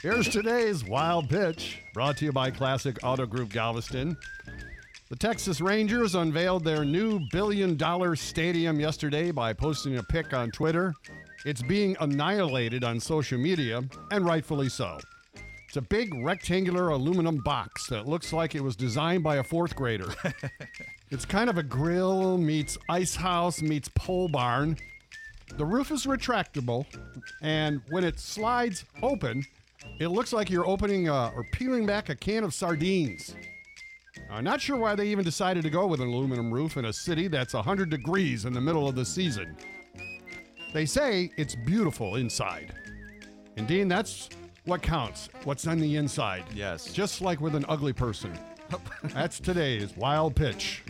Here's today's Wild Pitch, brought to you by Classic Auto Group Galveston. The Texas Rangers unveiled their new billion dollar stadium yesterday by posting a pic on Twitter. It's being annihilated on social media, and rightfully so. It's a big rectangular aluminum box that looks like it was designed by a fourth grader. it's kind of a grill meets ice house meets pole barn. The roof is retractable, and when it slides open, it looks like you're opening uh, or peeling back a can of sardines. I'm not sure why they even decided to go with an aluminum roof in a city that's 100 degrees in the middle of the season. They say it's beautiful inside. And Dean, that's what counts. What's on the inside. Yes. Just like with an ugly person. that's today's wild pitch.